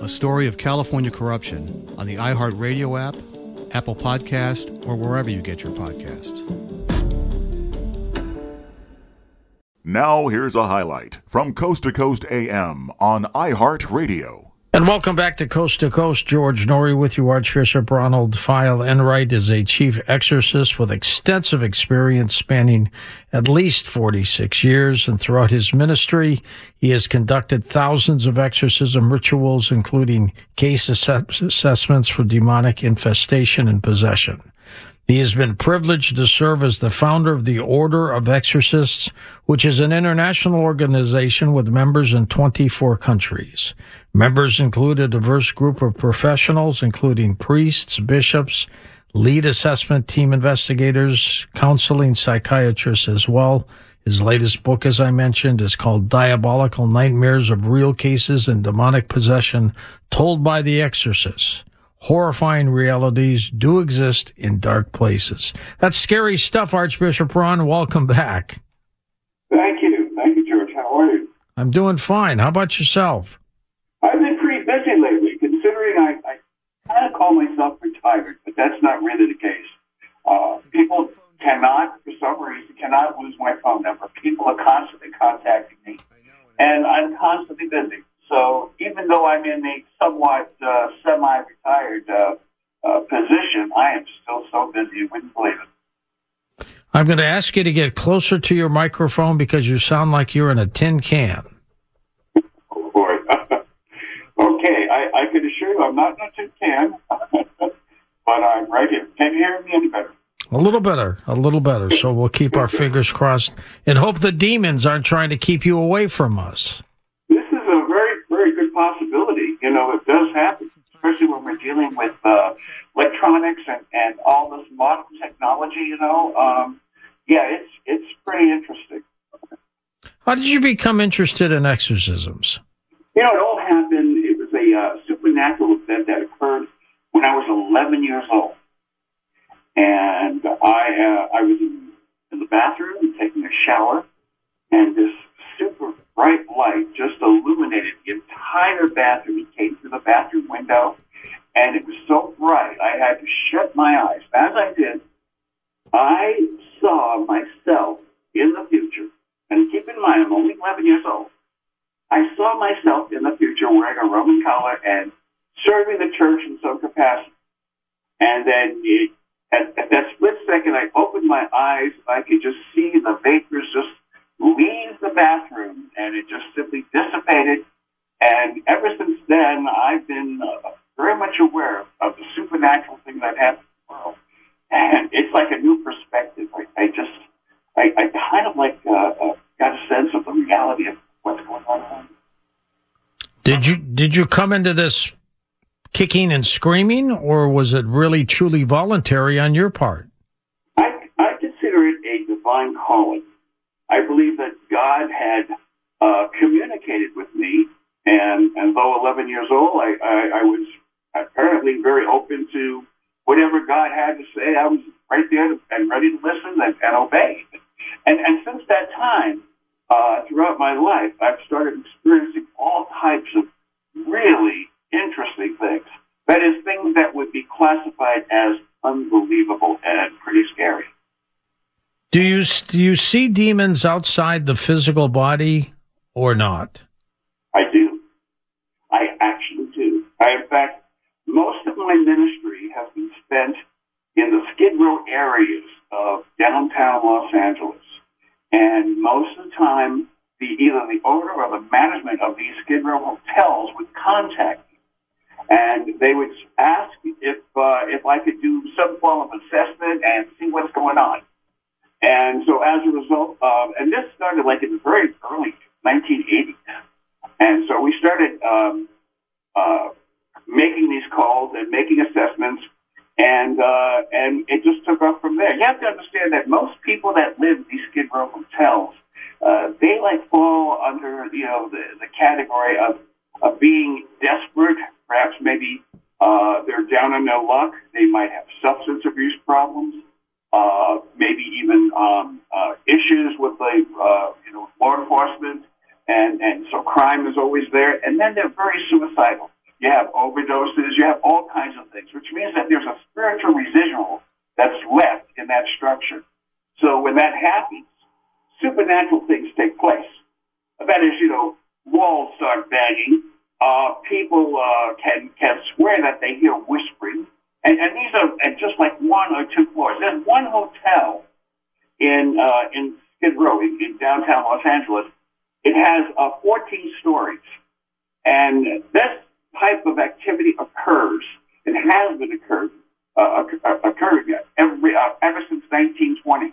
a story of California corruption on the iHeartRadio app, Apple Podcast, or wherever you get your podcasts. Now here's a highlight from Coast to Coast AM on iHeartRadio. And welcome back to Coast to Coast. George Noory with you. Archbishop Ronald Feyl-Enright is a chief exorcist with extensive experience spanning at least 46 years. And throughout his ministry, he has conducted thousands of exorcism rituals, including case ass- assessments for demonic infestation and possession. He has been privileged to serve as the founder of the Order of Exorcists, which is an international organization with members in 24 countries. Members include a diverse group of professionals, including priests, bishops, lead assessment team investigators, counseling psychiatrists as well. His latest book, as I mentioned, is called Diabolical Nightmares of Real Cases and Demonic Possession Told by the Exorcists horrifying realities do exist in dark places. That's scary stuff, Archbishop Ron. Welcome back. Thank you. Thank you, George. How are you? I'm doing fine. How about yourself? I've been pretty busy lately, considering I, I kind of call myself retired, but that's not really the case. Uh, people cannot, for some reason, cannot lose my phone number. People are constantly contacting me, and I'm constantly busy. So even though I'm in a somewhat uh, semi-retired uh, uh, position, I am still so busy you wouldn't believe it. I'm going to ask you to get closer to your microphone because you sound like you're in a tin can. Oh boy. okay, I, I can assure you I'm not in a tin can, but I'm right here. Can you hear me any better? A little better, a little better. So we'll keep our fingers crossed and hope the demons aren't trying to keep you away from us know, it does happen, especially when we're dealing with uh, electronics and, and all this modern technology. You know, um, yeah, it's it's pretty interesting. How did you become interested in exorcisms? You know, it all happened. It was a uh, supernatural event that occurred when I was 11 years old, and I uh, I was in, in the bathroom taking a shower, and this bright light just illuminated the entire bathroom. It came through the bathroom window, and it was so bright I had to shut my eyes. As I did, I saw myself in the future. And keep in mind, I'm only 11 years old. I saw myself in the future wearing a Roman collar and serving the church in some capacity. And then it, at, at that split second, I opened my eyes. I could just see the vapors just leave the bathroom, and it just simply dissipated. And ever since then, I've been uh, very much aware of the supernatural things that happen in the world, and it's like a new perspective. I, I just, I, I kind of like uh, uh, got a sense of the reality of what's going on. Did you did you come into this kicking and screaming, or was it really truly voluntary on your part? I, I consider it a divine calling. I believe that God had uh, communicated with me, and, and though 11 years old, I, I, I was apparently very open to whatever God had to say. I was right there and ready to listen and, and obey. And, and since that time, uh, throughout my life, I've started experiencing all types of really interesting things. That is, things that would be classified as unbelievable and pretty scary. Do you do you see demons outside the physical body or not? I do. I actually do. I, in fact, most of my ministry has been spent in the Skid Row areas of downtown Los Angeles, and most of the time, the either the owner or the management of these Skid Row hotels would contact me, and they would ask if uh, if I could do some form of assessment and see what's going on. And so as a result, um, and this started like in the very early 1980s. And so we started um, uh, making these calls and making assessments, and uh, and it just took off from there. You have to understand that most people that live in these Skid Row hotels, uh, they like fall under you know the, the category of of being desperate, perhaps maybe uh, they're down on their luck. They might have substance abuse problems uh, maybe even um, uh, issues with the uh, you know law enforcement, and and so crime is always there. And then they're very suicidal. You have overdoses. You have all kinds of things, which means that there's a spiritual residual that's left in that structure. So when that happens, supernatural things take place. That is, you know, walls start banging. Uh, people uh, can can swear that they hear whispering. And, and these are and just like one or two floors. There's one hotel in uh, in Skid Row in, in downtown Los Angeles. It has uh, 14 stories, and this type of activity occurs It has been occurred uh, occurring every uh, ever since 1920s.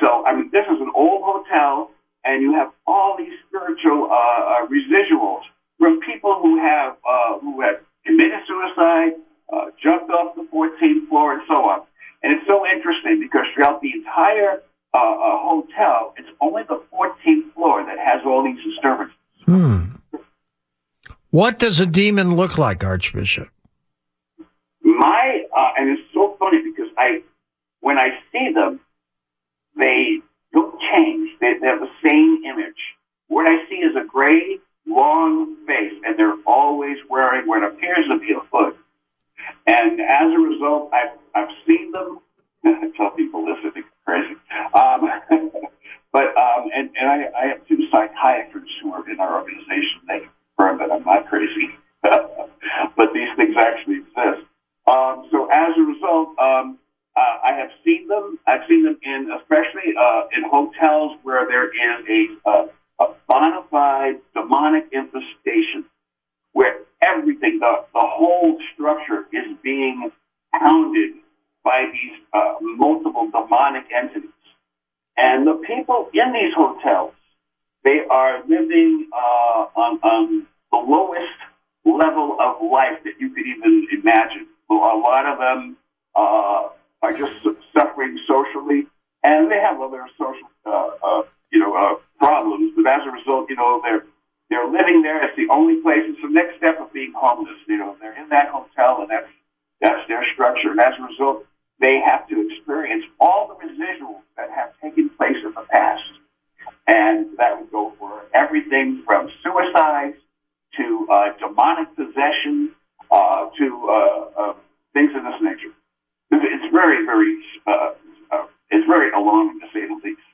So I mean, this is an old hotel, and you have all these spiritual uh, uh, residuals from people who have uh, who have committed suicide uh, jumped off the 14th floor, and so on. And it's so interesting because throughout the entire uh, uh, hotel, it's only the 14th floor that has all these disturbances. Hmm. What does a demon look like, Archbishop? My uh, and it's so funny because I, when I see them, they don't change. They, they have the same image. What I see is a gray, long face, and they're always wearing what appears to be a hood. And as a result, I've, And the people in these hotels, they are living uh, on, on the lowest level of life that you could even imagine. A lot of them uh, are just suffering socially, and they have other social, uh, uh, you know, uh, problems. But as a result, you know, they're they're living there. It's the only place. It's the next step of being homeless. You know, they're in that hotel, and that's that's their structure. And as a result, they have to experience all the residuals that have taken place in the past. And that would go for everything from suicides to uh, demonic possession uh, to uh, uh things of this nature. It's very, very, uh, uh, it's very alarming to say the least.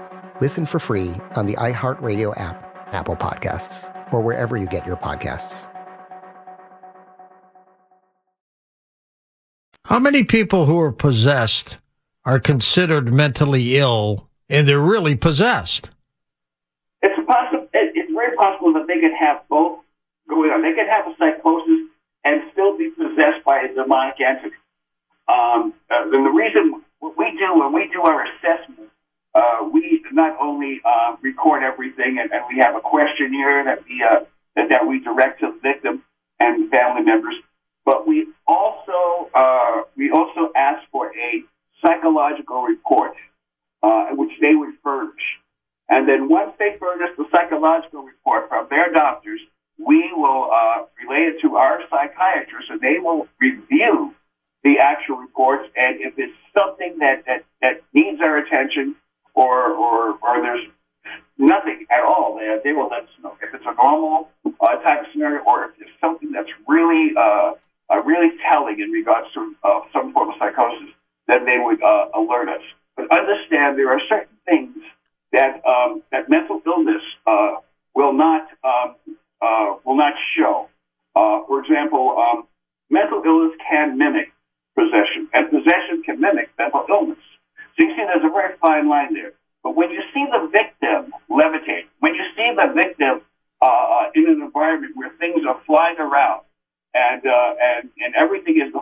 Listen for free on the iHeartRadio app, Apple Podcasts, or wherever you get your podcasts. How many people who are possessed are considered mentally ill and they're really possessed? It's possible. It's very possible that they could have both going on. They could have a psychosis and still be possessed by a demonic entity. Um, uh, and the reason what we do when we do our assessment uh, we not only uh, record everything and, and, we have a questionnaire that we uh, that, that, we direct to victims and family members, but we also uh, we also ask for a psychological report, uh, which they would furnish, and then once they furnish the psychological report from their doctors, we will uh, relay it to our psychiatrist, and they will review the actual reports, and if it's something that, that, that needs our attention, or, or, or there's nothing at all, they, they will let us know. If it's a normal uh, type of scenario or if it's something that's really, uh, uh, really telling in regards to uh, some form of psychosis, then they would uh, alert us. But understand there are certain things that, um, that mental illness uh, will not, um, uh, will not show. Uh, for example, um, mental illness can mimic possession, and possession can mimic mental illness. So you see, there's a very fine line there. But when you see the victim levitate, when you see the victim uh, uh, in an environment where things are flying around, and uh, and and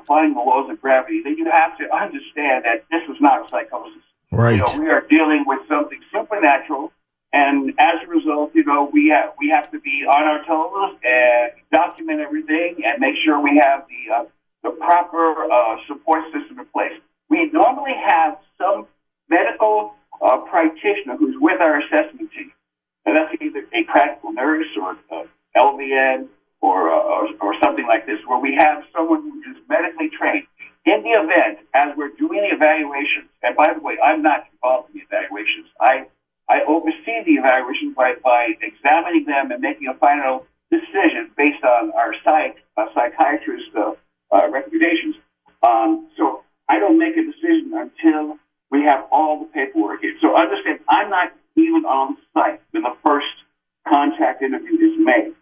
defying the laws of gravity, then you have to understand that this is not a psychosis. Right. You know, we are dealing with something supernatural, and as a result, you know, we have we have to be on our toes and document everything and make sure we have the uh, the proper uh, support system in place. We normally have some medical uh, practitioner who's with our assessment team, and that's either a practical nurse or uh, LVN or, uh, or or something like this, where we have someone who is medically trained. In the event, as we're doing the evaluations, and by the way, I'm not involved in the evaluations. I I oversee the evaluations by, by examining them and making a final decision based on our psych, uh, psychiatrist uh, uh, recommendations. Um, so I don't make a decision until we have all the paperwork in. So understand, I'm not even on site when the first contact interview is made.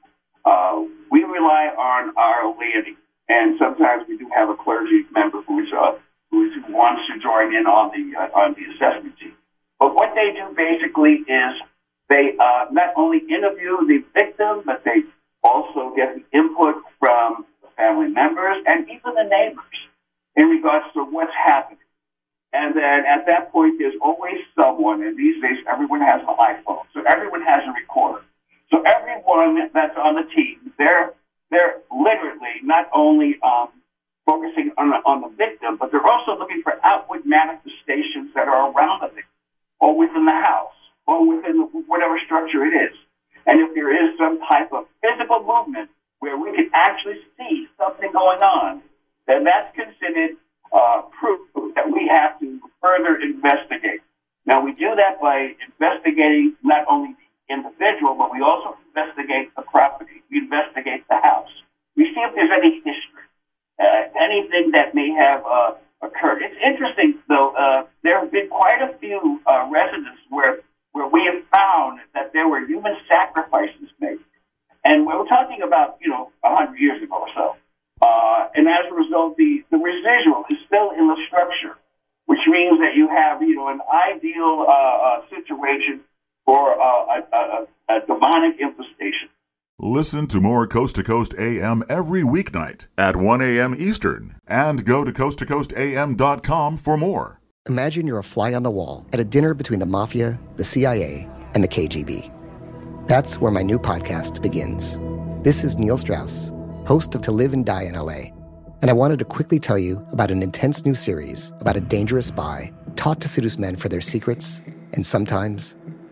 Uh, we rely on our laity, and sometimes we do have a clergy member who is uh, who, wants to join in on the uh, on the assessment team. But what they do basically is they uh, not only interview the victim, but they also get the input from family members and even the neighbors in regards to what's happening. And then at that point, there's always someone, and these days everyone has an iPhone, so everyone has a recorder. So everyone that's on the team, they're they're literally not only um, focusing on the, on the victim, but they're also looking for outward manifestations that are around the victim, or within the house, or within whatever structure it is. And if there is some type of physical movement where we can actually see something going on, then that's considered uh, proof that we have to further investigate. Now, we do that by investigating not only individual, but we also investigate the property. We investigate the house. We see if there's any history, uh, anything that may have uh, occurred. It's interesting, though, uh, there have been quite a few uh, residents where, where we have found that there were human sacrifices made. And we're talking about, you know, 100 years ago or so. Uh, and as a result, the, the residual is still in the structure, which means that you have, you know, an ideal uh, uh, situation for uh, a, a, a demonic infestation. Listen to more Coast to Coast AM every weeknight at 1 a.m. Eastern and go to coasttocoastam.com for more. Imagine you're a fly on the wall at a dinner between the mafia, the CIA, and the KGB. That's where my new podcast begins. This is Neil Strauss, host of To Live and Die in LA, and I wanted to quickly tell you about an intense new series about a dangerous spy taught to seduce men for their secrets and sometimes